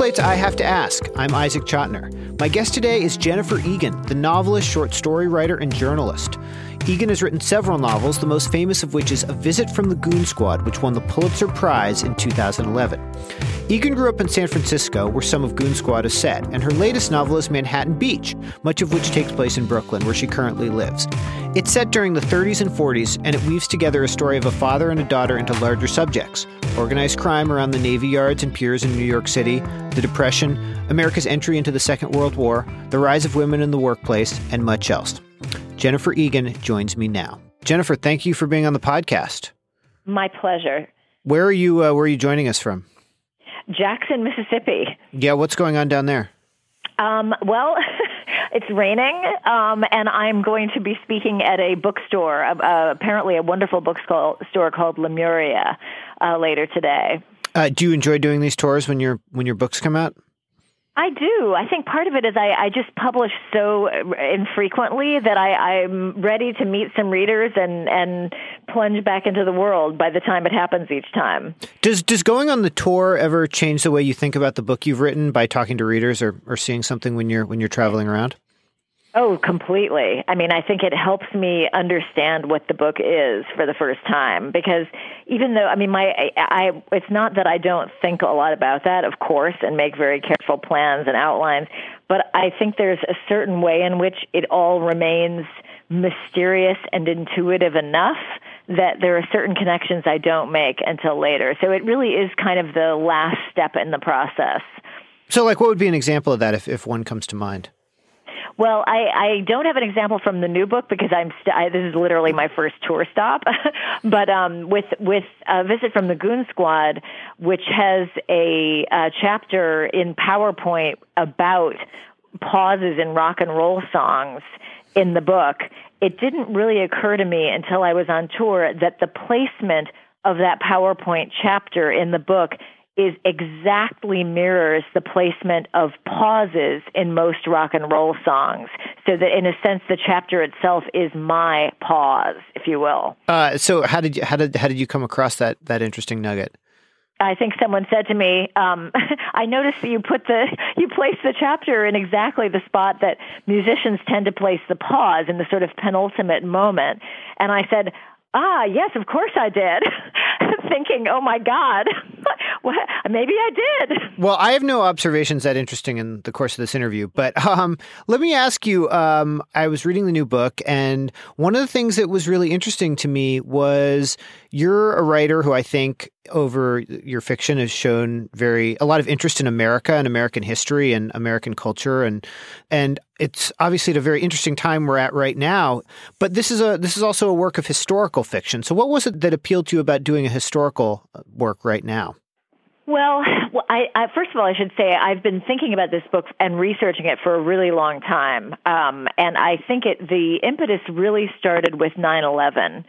Slate's I Have to Ask. I'm Isaac Chotiner. My guest today is Jennifer Egan, the novelist, short story writer, and journalist. Egan has written several novels, the most famous of which is A Visit from the Goon Squad, which won the Pulitzer Prize in 2011. Egan grew up in San Francisco, where some of Goon Squad is set, and her latest novel is Manhattan Beach, much of which takes place in Brooklyn, where she currently lives. It's set during the 30s and 40s, and it weaves together a story of a father and a daughter into larger subjects organized crime around the Navy yards and piers in New York City, the Depression, America's entry into the Second World War, the rise of women in the workplace, and much else. Jennifer Egan joins me now. Jennifer, thank you for being on the podcast. My pleasure. Where are you? Uh, where are you joining us from? Jackson, Mississippi. Yeah, what's going on down there? Um, well, it's raining, um, and I'm going to be speaking at a bookstore, uh, apparently a wonderful bookstore called Lemuria, uh, later today. Uh, do you enjoy doing these tours when your when your books come out? I do. I think part of it is I, I just publish so infrequently that I, I'm ready to meet some readers and, and plunge back into the world by the time it happens each time. Does does going on the tour ever change the way you think about the book you've written by talking to readers or, or seeing something when you're when you're traveling around? Oh, completely. I mean, I think it helps me understand what the book is for the first time because even though I mean, my I, I it's not that I don't think a lot about that, of course, and make very careful plans and outlines, but I think there's a certain way in which it all remains mysterious and intuitive enough that there are certain connections I don't make until later. So it really is kind of the last step in the process. So like what would be an example of that if if one comes to mind? Well, I, I don't have an example from the new book because I'm st- I, this is literally my first tour stop. but um, with with a visit from the Goon Squad, which has a, a chapter in PowerPoint about pauses in rock and roll songs in the book, it didn't really occur to me until I was on tour that the placement of that PowerPoint chapter in the book is exactly mirrors the placement of pauses in most rock and roll songs. So that in a sense, the chapter itself is my pause, if you will. Uh, so how did you how did how did you come across that that interesting nugget? I think someone said to me, um, "I noticed that you put the you place the chapter in exactly the spot that musicians tend to place the pause in the sort of penultimate moment." And I said, Ah, yes, of course I did. Thinking, oh my God, maybe I did. Well, I have no observations that interesting in the course of this interview, but um, let me ask you. Um, I was reading the new book, and one of the things that was really interesting to me was you're a writer who I think over your fiction has shown very a lot of interest in America and American history and American culture and and it's obviously at a very interesting time we're at right now. But this is a this is also a work of historical fiction. So what was it that appealed to you about doing a historical work right now? Well, I, I, first of all, I should say I've been thinking about this book and researching it for a really long time, um, and I think it the impetus really started with nine eleven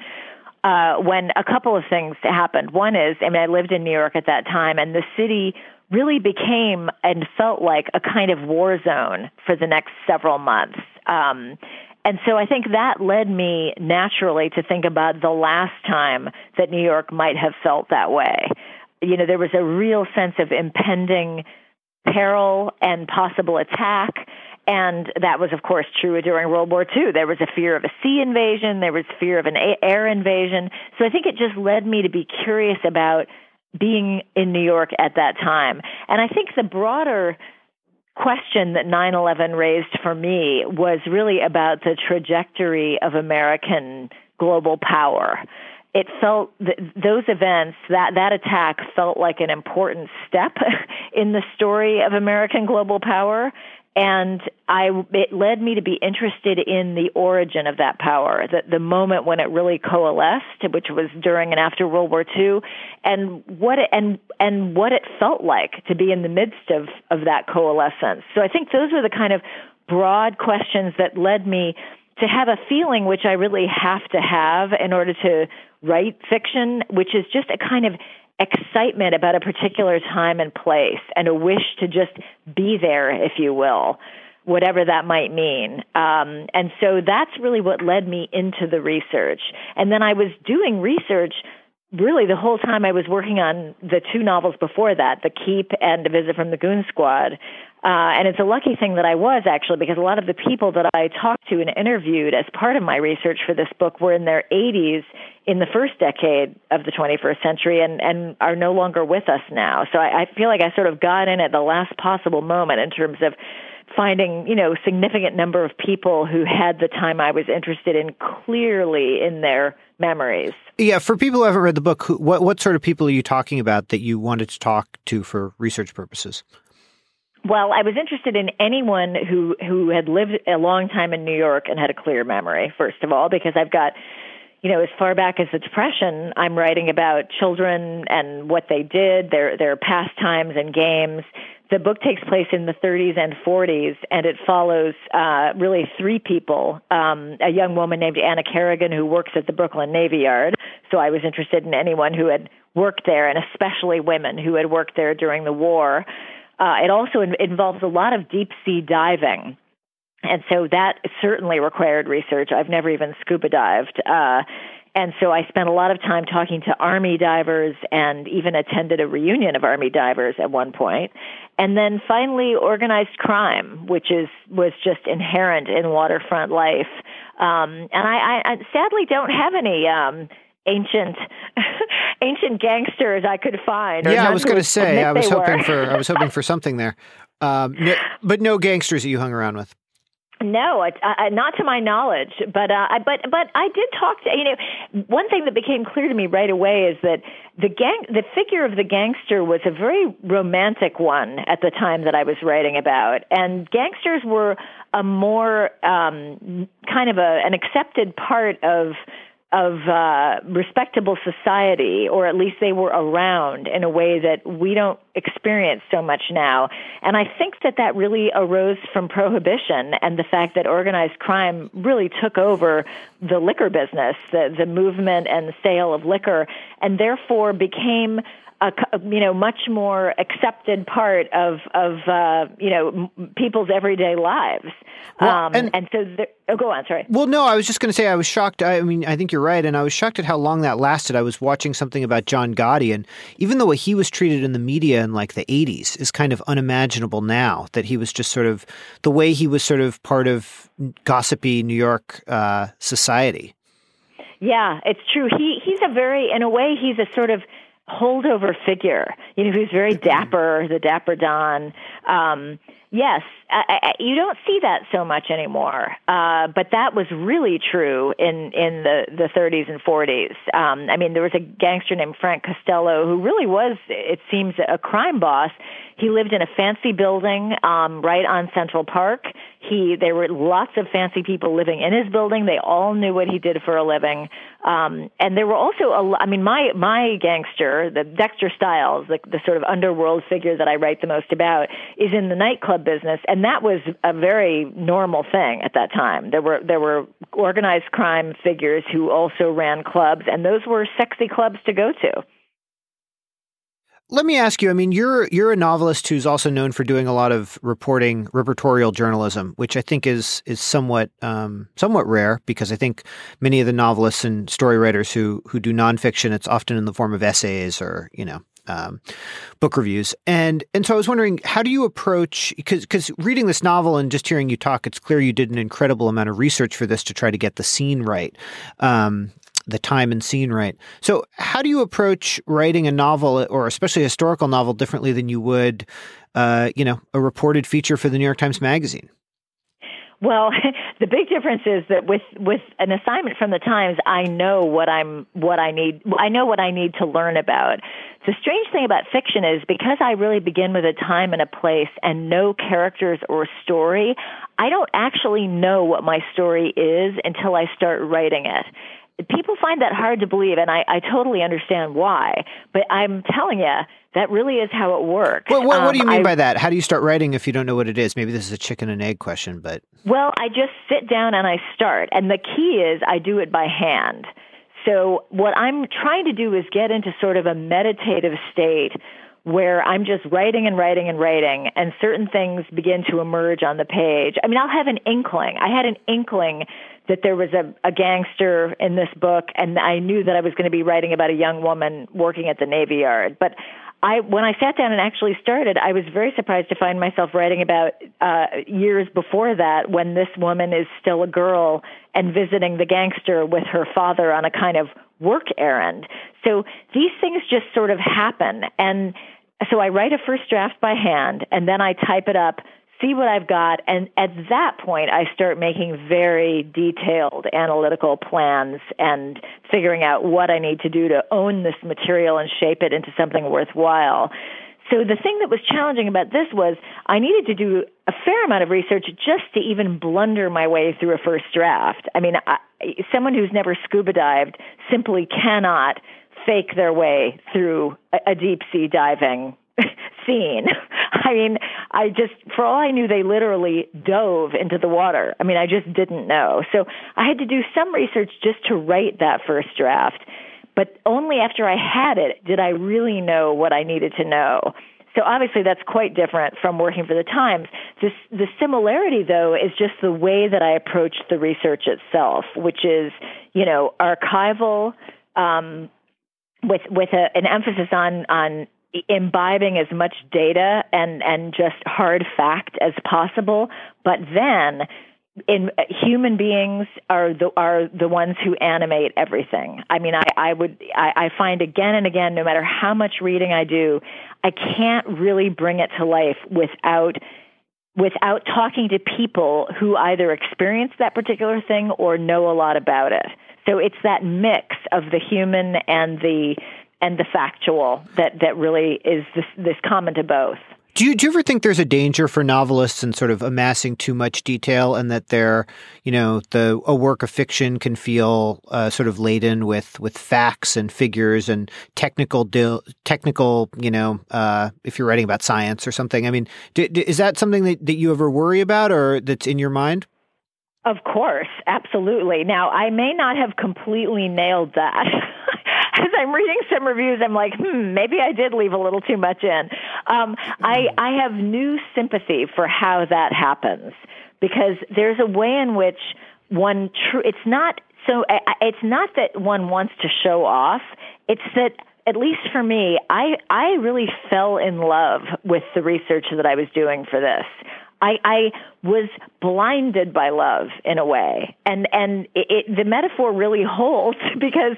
uh, when a couple of things happened. One is, I mean, I lived in New York at that time, and the city really became and felt like a kind of war zone for the next several months. Um, and so I think that led me naturally to think about the last time that New York might have felt that way. You know, there was a real sense of impending peril and possible attack and that was, of course, true during World War II. There was a fear of a sea invasion, there was fear of an air invasion. So I think it just led me to be curious about being in New York at that time. And I think the broader question that 9/11 raised for me was really about the trajectory of American global power. It felt that those events, that that attack felt like an important step in the story of American global power and I it led me to be interested in the origin of that power, the, the moment when it really coalesced, which was during and after World War II, and what it, and and what it felt like to be in the midst of of that coalescence. So I think those were the kind of broad questions that led me to have a feeling which I really have to have in order to write fiction, which is just a kind of excitement about a particular time and place and a wish to just be there, if you will, whatever that might mean. Um, and so that's really what led me into the research. And then I was doing research really the whole time I was working on the two novels before that, The Keep and A Visit from the Goon Squad. Uh, and it's a lucky thing that I was actually because a lot of the people that I talked to and interviewed as part of my research for this book were in their 80s in the first decade of the 21st century and, and are no longer with us now. So I, I feel like I sort of got in at the last possible moment in terms of finding, you know, significant number of people who had the time I was interested in clearly in their memories. Yeah, for people who haven't read the book, who, what what sort of people are you talking about that you wanted to talk to for research purposes? Well, I was interested in anyone who who had lived a long time in New York and had a clear memory. First of all, because I've got you know, as far back as the Depression, I'm writing about children and what they did, their their pastimes and games. The book takes place in the 30s and 40s, and it follows uh, really three people. Um, a young woman named Anna Kerrigan who works at the Brooklyn Navy Yard. So I was interested in anyone who had worked there, and especially women who had worked there during the war. Uh, it also in- involves a lot of deep sea diving and so that certainly required research. I've never even scuba dived. Uh, and so I spent a lot of time talking to Army divers and even attended a reunion of Army divers at one point. And then finally, organized crime, which is was just inherent in waterfront life. Um, and I, I, I sadly don't have any um, ancient ancient gangsters I could find. Yeah, I was going to say I was hoping were. for I was hoping for something there, um, no, but no gangsters that you hung around with. No, it, uh, not to my knowledge. But uh, I, but but I did talk to you know one thing that became clear to me right away is that the gang the figure of the gangster was a very romantic one at the time that I was writing about, and gangsters were a more um, kind of a, an accepted part of of uh, respectable society, or at least they were around in a way that we don't experience so much now. And I think that that really arose from prohibition and the fact that organized crime really took over the liquor business, the, the movement and the sale of liquor, and therefore became a you know much more accepted part of of uh, you know people's everyday lives. Well, um, and, and, so there, oh, go on. Sorry. Well, no, I was just going to say I was shocked. I mean, I think you're right, and I was shocked at how long that lasted. I was watching something about John Gotti, and even though he was treated in the media in like the '80s is kind of unimaginable now, that he was just sort of the way he was sort of part of gossipy New York uh, society. Yeah, it's true. He he's a very, in a way, he's a sort of holdover figure. You know, who's very dapper, the dapper Don. Um, yes, I, I, you don't see that so much anymore. Uh, but that was really true in in the the 30s and 40s. Um, I mean, there was a gangster named Frank Costello who really was, it seems, a crime boss. He lived in a fancy building um, right on Central Park. He there were lots of fancy people living in his building. They all knew what he did for a living. Um, and there were also a, I mean, my my gangster, the Dexter Styles, the, the sort of underworld figure that I write the most about, is in the nightclub business, and that was a very normal thing at that time. There were there were organized crime figures who also ran clubs, and those were sexy clubs to go to. Let me ask you. I mean, you're you're a novelist who's also known for doing a lot of reporting, reportorial journalism, which I think is is somewhat um, somewhat rare because I think many of the novelists and story writers who who do nonfiction, it's often in the form of essays or you know um, book reviews. And and so I was wondering, how do you approach because because reading this novel and just hearing you talk, it's clear you did an incredible amount of research for this to try to get the scene right. Um, the time and scene right. So, how do you approach writing a novel, or especially a historical novel, differently than you would, uh, you know, a reported feature for the New York Times Magazine? Well, the big difference is that with with an assignment from the Times, I know what I'm what I need. I know what I need to learn about. The strange thing about fiction is because I really begin with a time and a place and no characters or story, I don't actually know what my story is until I start writing it people find that hard to believe, and I, I totally understand why. But I'm telling you, that really is how it works. Well, what, what do you um, mean I, by that? How do you start writing if you don't know what it is? Maybe this is a chicken and egg question, but. Well, I just sit down and I start. And the key is I do it by hand. So what I'm trying to do is get into sort of a meditative state where I'm just writing and writing and writing, and certain things begin to emerge on the page. I mean, I'll have an inkling. I had an inkling that there was a, a gangster in this book, and I knew that I was going to be writing about a young woman working at the Navy Yard. But I, when I sat down and actually started, I was very surprised to find myself writing about uh, years before that, when this woman is still a girl and visiting the gangster with her father on a kind of work errand. So these things just sort of happen, and so I write a first draft by hand, and then I type it up see what I've got, and at that point, I start making very detailed analytical plans and figuring out what I need to do to own this material and shape it into something worthwhile. So the thing that was challenging about this was I needed to do a fair amount of research just to even blunder my way through a first draft. I mean, I, someone who's never scuba dived simply cannot fake their way through a, a deep sea diving scene. I mean, I just, for all I knew, they literally dove into the water. I mean, I just didn't know. So I had to do some research just to write that first draft. But only after I had it did I really know what I needed to know. So obviously that's quite different from working for the Times. This, the similarity though is just the way that I approached the research itself, which is, you know, archival, um, with, with a, an emphasis on, on imbibing as much data and and just hard fact as possible but then in human beings are the are the ones who animate everything. I mean, I, I would I, I find again and again, no matter how much reading I do, I can't really bring it to life without without talking to people who either experience that particular thing or know a lot about it. So it's that mix of the human and the and the factual that, that really is this, this common to both. Do you, do you ever think there's a danger for novelists in sort of amassing too much detail and that they're, you know, the a work of fiction can feel uh, sort of laden with, with facts and figures and technical technical, you know, uh, if you're writing about science or something. I mean, do, do, is that something that, that you ever worry about or that's in your mind? Of course, absolutely. Now, I may not have completely nailed that. as I'm reading some reviews, I'm like, hmm, maybe I did leave a little too much in. Um, I, I have new sympathy for how that happens because there's a way in which one true. It's not so. It's not that one wants to show off. It's that at least for me, I I really fell in love with the research that I was doing for this. I, I was blinded by love in a way, and and it, it, the metaphor really holds because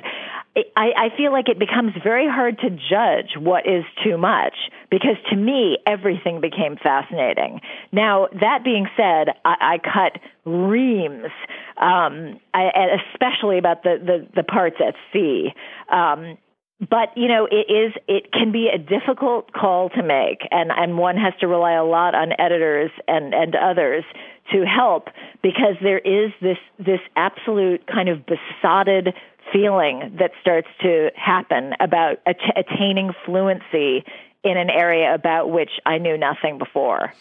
it, I, I feel like it becomes very hard to judge what is too much because to me everything became fascinating. Now that being said, I, I cut reams, um, I, especially about the, the the parts at sea. Um, but you know it is it can be a difficult call to make and and one has to rely a lot on editors and and others to help because there is this this absolute kind of besotted feeling that starts to happen about att- attaining fluency in an area about which I knew nothing before.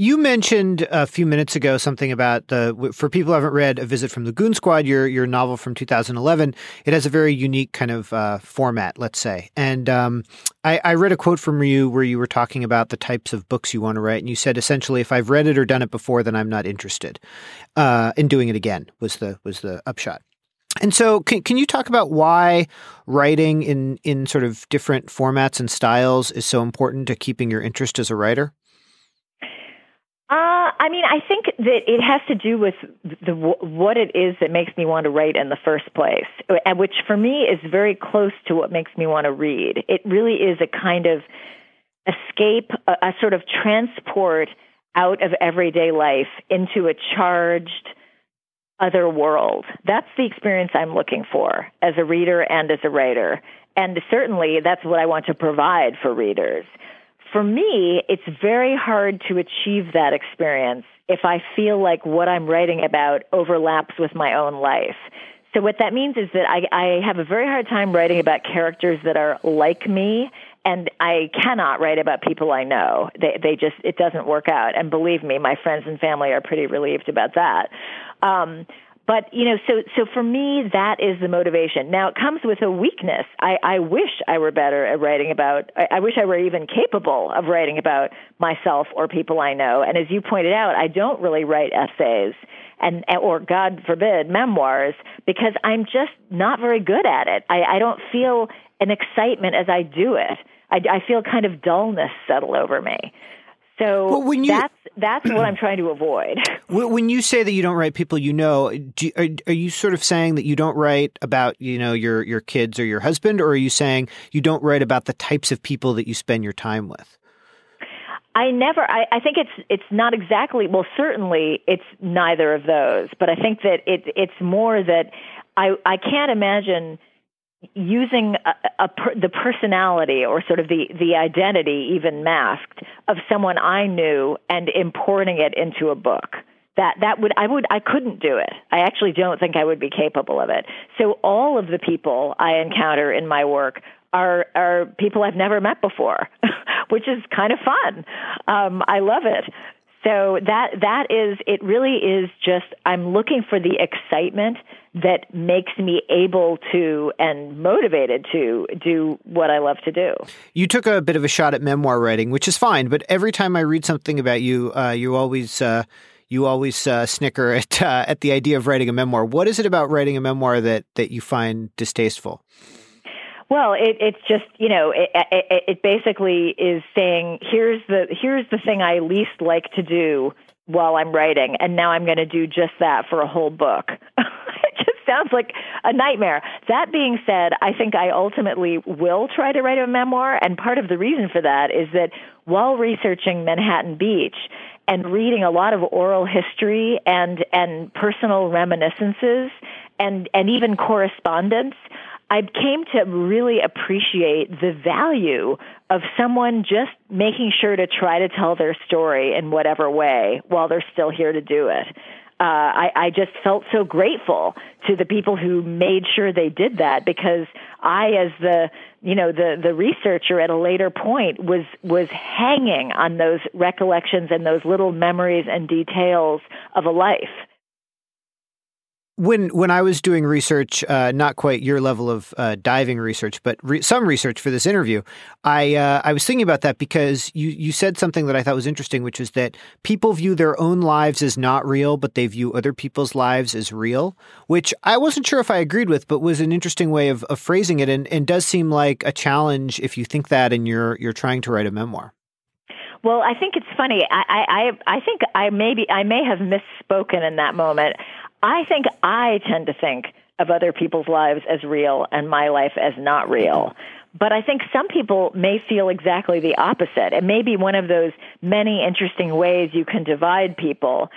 You mentioned a few minutes ago something about the for people who haven't read A Visit from the Goon Squad, your your novel from 2011. It has a very unique kind of uh, format, let's say. And um, I, I, read a quote from you where you were talking about the types of books you want to write, and you said essentially, if I've read it or done it before, then I'm not interested uh, in doing it again. Was the was the upshot. And so, can, can you talk about why writing in, in sort of different formats and styles is so important to keeping your interest as a writer? Uh, I mean, I think that it has to do with the what it is that makes me want to write in the first place, which for me is very close to what makes me want to read. It really is a kind of escape, a, a sort of transport out of everyday life into a charged other world. That's the experience I'm looking for as a reader and as a writer. And certainly that's what I want to provide for readers for me, it's very hard to achieve that experience if I feel like what I'm writing about overlaps with my own life. So what that means is that I, I have a very hard time writing about characters that are like me, and I cannot write about people I know. They, they just it doesn't work out. And believe me, my friends and family are pretty relieved about that. Um, but you know, so so for me, that is the motivation. Now it comes with a weakness. I, I wish I were better at writing about. I, I wish I were even capable of writing about myself or people I know. And as you pointed out, I don't really write essays and or God forbid memoirs because I'm just not very good at it. I, I don't feel an excitement as I do it. I, I feel kind of dullness settle over me. So well, you, that's that's what I'm trying to avoid. When you say that you don't write people you know, do, are, are, you sort of saying that you don't write about you know your your kids or your husband, or are you saying you don't write about the types of people that you spend your time with? I never. I, I think it's it's not exactly. Well, certainly it's neither of those. But I think that it it's more that I I can't imagine using a, a the personality or sort of the the identity even masked of someone I knew and importing it into a book that that would I would I couldn't do it. I actually don't think I would be capable of it. So all of the people I encounter in my work are are people I've never met before, which is kind of fun. Um, I love it. So that that is it. Really is just I'm looking for the excitement that makes me able to and motivated to do what I love to do. You took a bit of a shot at memoir writing, which is fine. But every time I read something about you, uh, you always uh, you always uh, snicker at uh, at the idea of writing a memoir. What is it about writing a memoir that that you find distasteful? Well, it, it's just you know it, it, it basically is saying here's the here's the thing I least like to do while I'm writing, and now I'm going to do just that for a whole book. it just sounds like a nightmare. That being said, I think I ultimately will try to write a memoir, and part of the reason for that is that while researching Manhattan Beach and reading a lot of oral history and and personal reminiscences and and even correspondence, I came to really appreciate the value of someone just making sure to try to tell their story in whatever way while they're still here to do it. Uh, I, I just felt so grateful to the people who made sure they did that because I, as the you know the the researcher at a later point, was was hanging on those recollections and those little memories and details of a life when when I was doing research, uh, not quite your level of uh, diving research, but re- some research for this interview, I uh, I was thinking about that because you you said something that I thought was interesting, which is that people view their own lives as not real, but they view other people's lives as real. Which I wasn't sure if I agreed with, but was an interesting way of, of phrasing it, and, and does seem like a challenge if you think that and you're you're trying to write a memoir. Well, I think it's funny. I, I I think I maybe I may have misspoken in that moment. I think I tend to think of other people's lives as real and my life as not real. But I think some people may feel exactly the opposite. It may be one of those many interesting ways you can divide people.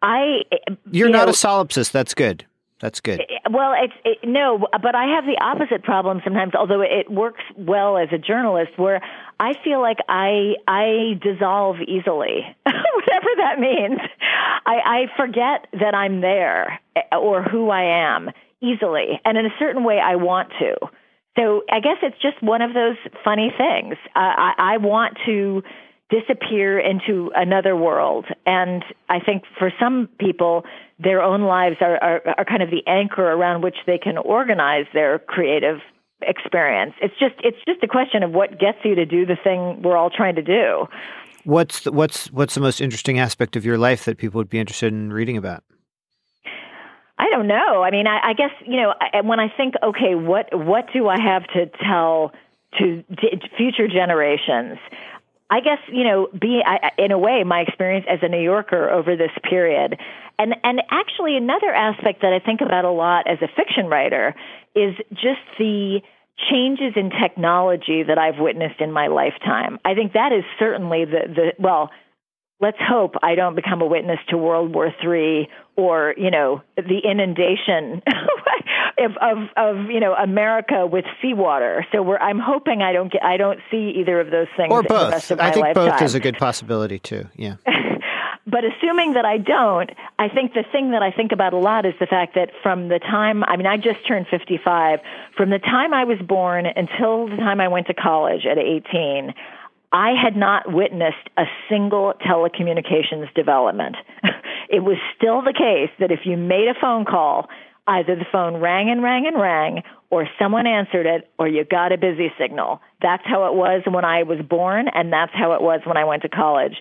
I You're you not know, a solipsist. That's good. That's good. Well, it's it, no, but I have the opposite problem sometimes. Although it works well as a journalist, where I feel like I I dissolve easily, whatever that means. I, I forget that I'm there eh, or who I am easily, and in a certain way, I want to. So I guess it's just one of those funny things. Uh, I, I want to disappear into another world. And I think for some people, their own lives are, are, are kind of the anchor around which they can organize their creative experience. It's just it's just a question of what gets you to do the thing we're all trying to do. What's the, what's what's the most interesting aspect of your life that people would be interested in reading about? I don't know. I mean, I, I guess you know when I think, okay, what what do I have to tell to future generations? I guess you know, be I, in a way my experience as a New Yorker over this period, and and actually another aspect that I think about a lot as a fiction writer is just the changes in technology that I've witnessed in my lifetime. I think that is certainly the the well let's hope I don't become a witness to World War III or you know the inundation of, of of you know America with seawater. So we're I'm hoping I don't get I don't see either of those things. Or both. I think lifetime. both is a good possibility too. Yeah. but assuming that I don't, I think the thing that I think about a lot is the fact that from the time I mean I just turned 55, from the time I was born until the time I went to college at 18. I had not witnessed a single telecommunications development. it was still the case that if you made a phone call, either the phone rang and rang and rang, or someone answered it, or you got a busy signal. That's how it was when I was born, and that's how it was when I went to college.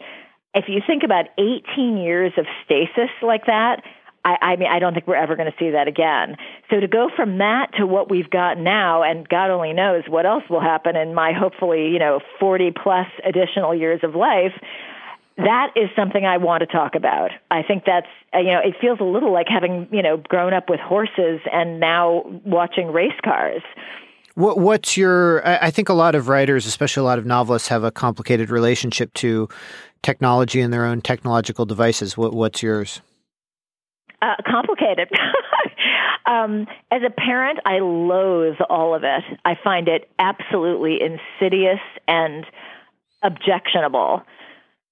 If you think about 18 years of stasis like that, I, I mean, I don't think we're ever going to see that again. So to go from that to what we've got now, and God only knows what else will happen in my hopefully, you know, 40 plus additional years of life, that is something I want to talk about. I think that's, uh, you know, it feels a little like having, you know, grown up with horses and now watching race cars. What, what's your? I think a lot of writers, especially a lot of novelists, have a complicated relationship to technology and their own technological devices. What, what's yours? Uh, complicated. um, as a parent, I loathe all of it. I find it absolutely insidious and objectionable.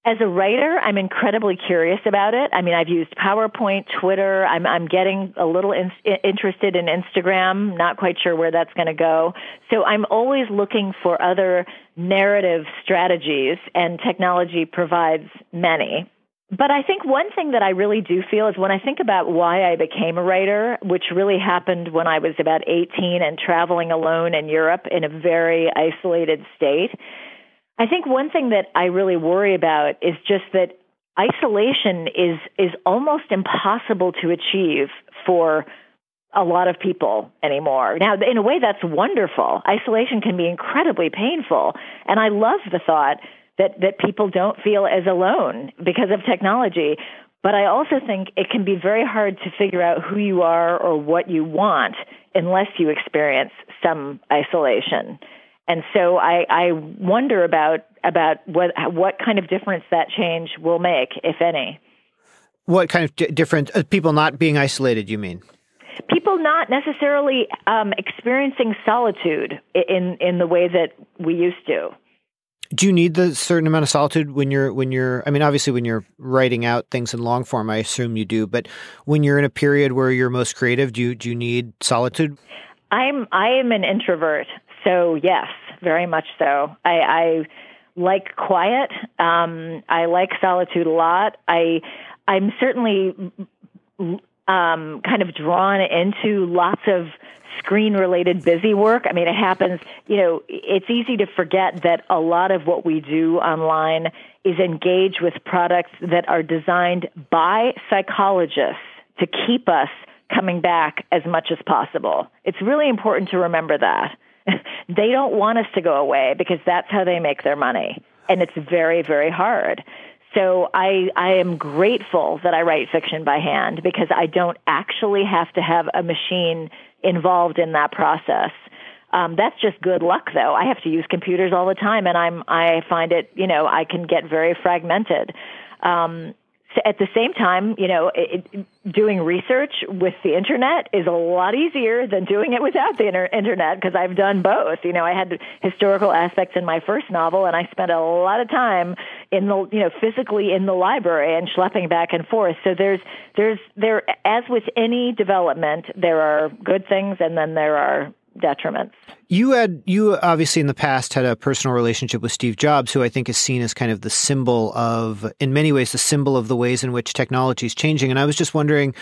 As a writer, I'm incredibly curious about it. I mean, I've used PowerPoint, Twitter. I'm, I'm getting a little in, interested in Instagram. Not quite sure where that's going to go. So I'm always looking for other narrative strategies, and technology provides many. But I think one thing that I really do feel is when I think about why I became a writer, which really happened when I was about 18 and traveling alone in Europe in a very isolated state. I think one thing that I really worry about is just that isolation is is almost impossible to achieve for a lot of people anymore. Now, in a way, that's wonderful. Isolation can be incredibly painful, and I love the thought that that people don't feel as alone because of technology. But I also think it can be very hard to figure out who you are or what you want unless you experience some isolation. And so I, I wonder about about what what kind of difference that change will make, if any. What kind of d- difference? Uh, people not being isolated, you mean? People not necessarily um, experiencing solitude in in the way that we used to do you need the certain amount of solitude when you're when you're i mean obviously when you're writing out things in long form i assume you do but when you're in a period where you're most creative do you do you need solitude i'm i am an introvert so yes very much so i i like quiet um i like solitude a lot i i'm certainly um kind of drawn into lots of screen related busy work. I mean, it happens, you know, it's easy to forget that a lot of what we do online is engage with products that are designed by psychologists to keep us coming back as much as possible. It's really important to remember that. they don't want us to go away because that's how they make their money. And it's very, very hard. So I, I am grateful that I write fiction by hand because I don't actually have to have a machine involved in that process. Um, that's just good luck, though. I have to use computers all the time, and I'm I find it you know I can get very fragmented. Um, at the same time, you know, it, doing research with the internet is a lot easier than doing it without the inter- internet because I've done both. You know, I had historical aspects in my first novel, and I spent a lot of time in the, you know, physically in the library and schlepping back and forth. So there's, there's, there, as with any development, there are good things and then there are detriments. You had you obviously in the past had a personal relationship with Steve Jobs, who I think is seen as kind of the symbol of, in many ways, the symbol of the ways in which technology is changing. And I was just wondering,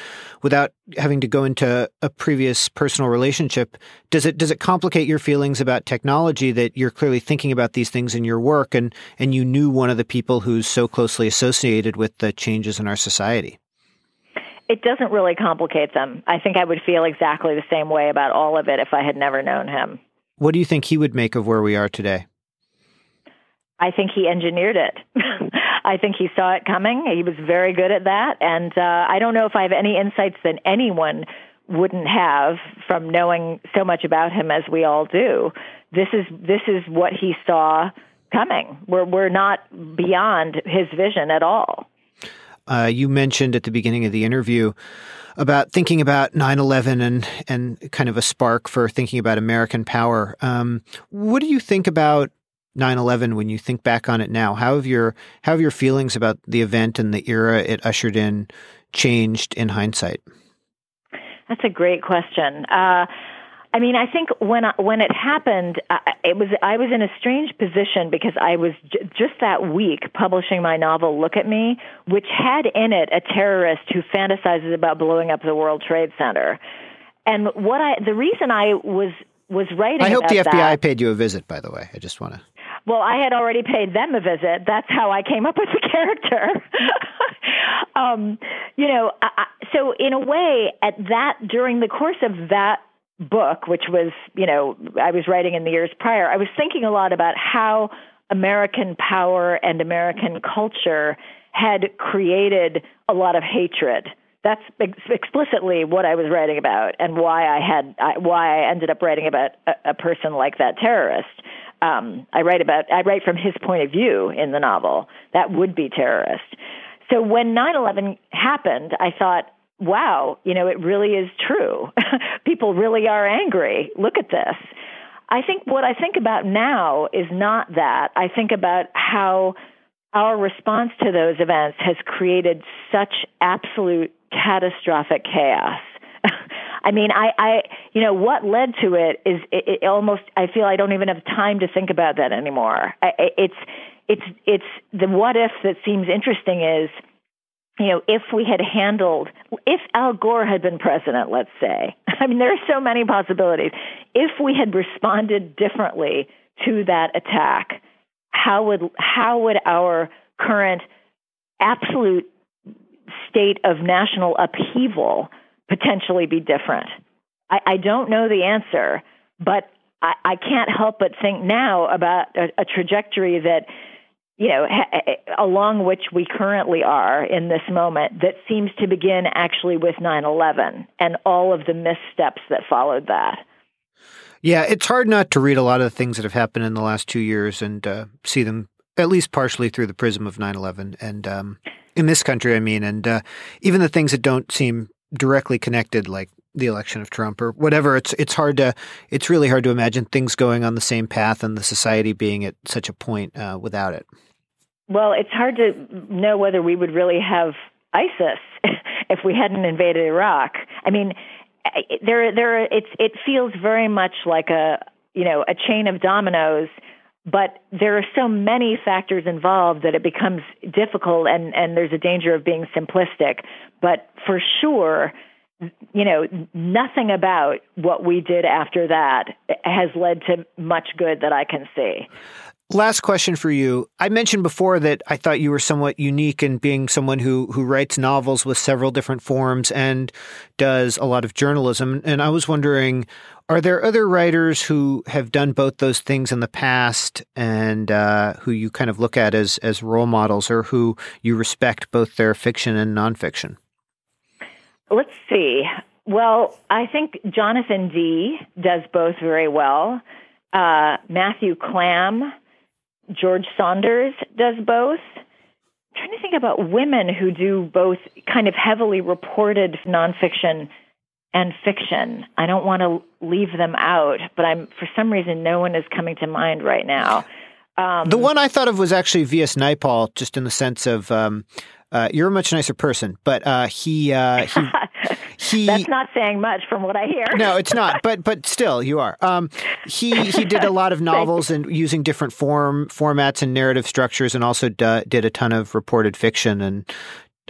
without having to go into a previous personal relationship, does it does it complicate your feelings about technology that you're clearly thinking about these things in your work, and and you knew one of the people who's so closely associated with the changes in our society? It doesn't really complicate them. I think I would feel exactly the same way about all of it if I had never known him. What do you think he would make of where we are today? I think he engineered it. I think he saw it coming. He was very good at that. And uh, I don't know if I have any insights that anyone wouldn't have from knowing so much about him as we all do. This is this is what he saw coming. We're we're not beyond his vision at all. Uh, you mentioned at the beginning of the interview about thinking about 9-11 and, and kind of a spark for thinking about American power. Um, what do you think about 9-11 when you think back on it now? How have your how have your feelings about the event and the era it ushered in changed in hindsight? That's a great question. Uh, I mean, I think when I, when it happened, uh, it was I was in a strange position because I was j- just that week publishing my novel "Look at Me," which had in it a terrorist who fantasizes about blowing up the World Trade Center. And what I the reason I was was writing. I hope the FBI that, paid you a visit. By the way, I just want to. Well, I had already paid them a visit. That's how I came up with the character. um, you know, I, so in a way, at that during the course of that book, which was, you know, I was writing in the years prior, I was thinking a lot about how American power and American culture had created a lot of hatred. That's ex- explicitly what I was writing about, and why I had I, why I ended up writing about a, a person like that terrorist. Um, I write about I write from his point of view in the novel. That would be terrorist. So when 9/11 happened, I thought wow, you know, it really is true. People really are angry. Look at this. I think what I think about now is not that. I think about how our response to those events has created such absolute catastrophic chaos. I mean, I, I, you know, what led to it is it, it almost. I feel I don't even have time to think about that anymore. I, it's, it's, it's the what if that seems interesting is you know, if we had handled, if Al Gore had been president, let's say, I mean, there are so many possibilities. If we had responded differently to that attack, how would how would our current absolute state of national upheaval potentially be different? I, I don't know the answer, but I, I can't help but think now about a, a trajectory that you know, ha- along which we currently are in this moment that seems to begin actually with 9/11 and all of the missteps that followed that. Yeah, it's hard not to read a lot of the things that have happened in the last two years and uh, see them at least partially through the prism of 9/11 and um, in this country, I mean, and uh, even the things that don't seem directly connected, like the election of Trump or whatever. It's it's hard to it's really hard to imagine things going on the same path and the society being at such a point uh, without it. Well, it's hard to know whether we would really have ISIS if we hadn't invaded Iraq. I mean, there there it's it feels very much like a you know a chain of dominoes but there are so many factors involved that it becomes difficult and, and there's a danger of being simplistic. But for sure, you know, nothing about what we did after that has led to much good that I can see. Last question for you. I mentioned before that I thought you were somewhat unique in being someone who who writes novels with several different forms and does a lot of journalism. And I was wondering, are there other writers who have done both those things in the past and uh, who you kind of look at as as role models, or who you respect both their fiction and nonfiction? Let's see. Well, I think Jonathan Dee does both very well. Uh, Matthew Klam, George Saunders does both. I'm trying to think about women who do both kind of heavily reported nonfiction and fiction. I don't want to leave them out, but I'm for some reason no one is coming to mind right now. Um, the one I thought of was actually V.S. Naipaul, just in the sense of um, uh, you're a much nicer person, but uh, he, uh, he, he that's not saying much from what I hear. no, it's not, but but still, you are. Um, he he did a lot of novels and using different form formats and narrative structures, and also d- did a ton of reported fiction and.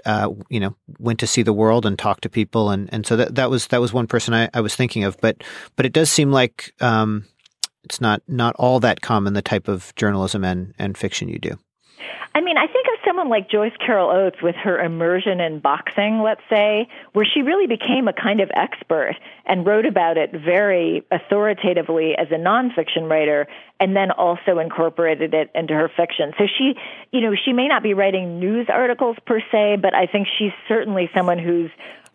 Uh, you know, went to see the world and talked to people, and, and so that that was that was one person I, I was thinking of. But but it does seem like um, it's not not all that common the type of journalism and, and fiction you do. I mean, I think of someone like Joyce Carol Oates with her immersion in boxing, let's say, where she really became a kind of expert and wrote about it very authoritatively as a nonfiction writer and then also incorporated it into her fiction. So she, you know, she may not be writing news articles per se, but I think she's certainly someone who's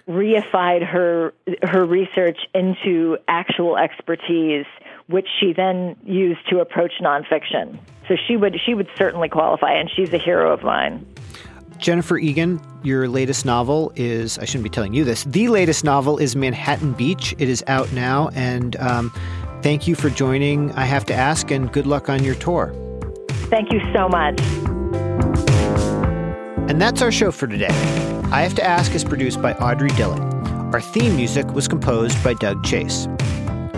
reified her her research into actual expertise which she then used to approach nonfiction. So she would she would certainly qualify, and she's a hero of mine. Jennifer Egan, your latest novel is, I shouldn't be telling you this, the latest novel is Manhattan Beach. It is out now. And um, thank you for joining. I have to ask, and good luck on your tour. Thank you so much. And that's our show for today. I Have to Ask is produced by Audrey Dillon. Our theme music was composed by Doug Chase.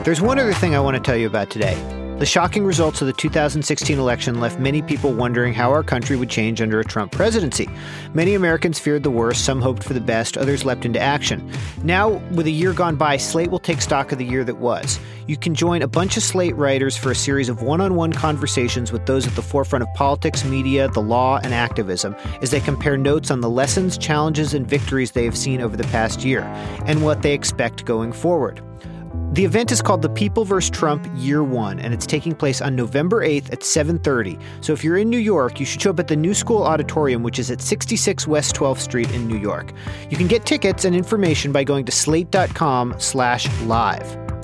There's one other thing I want to tell you about today. The shocking results of the 2016 election left many people wondering how our country would change under a Trump presidency. Many Americans feared the worst, some hoped for the best, others leapt into action. Now, with a year gone by, Slate will take stock of the year that was. You can join a bunch of Slate writers for a series of one on one conversations with those at the forefront of politics, media, the law, and activism as they compare notes on the lessons, challenges, and victories they have seen over the past year and what they expect going forward. The event is called the People vs. Trump Year One, and it's taking place on November 8th at 7:30. So if you're in New York, you should show up at the New School Auditorium, which is at 66 West 12th Street in New York. You can get tickets and information by going to slate.com/live.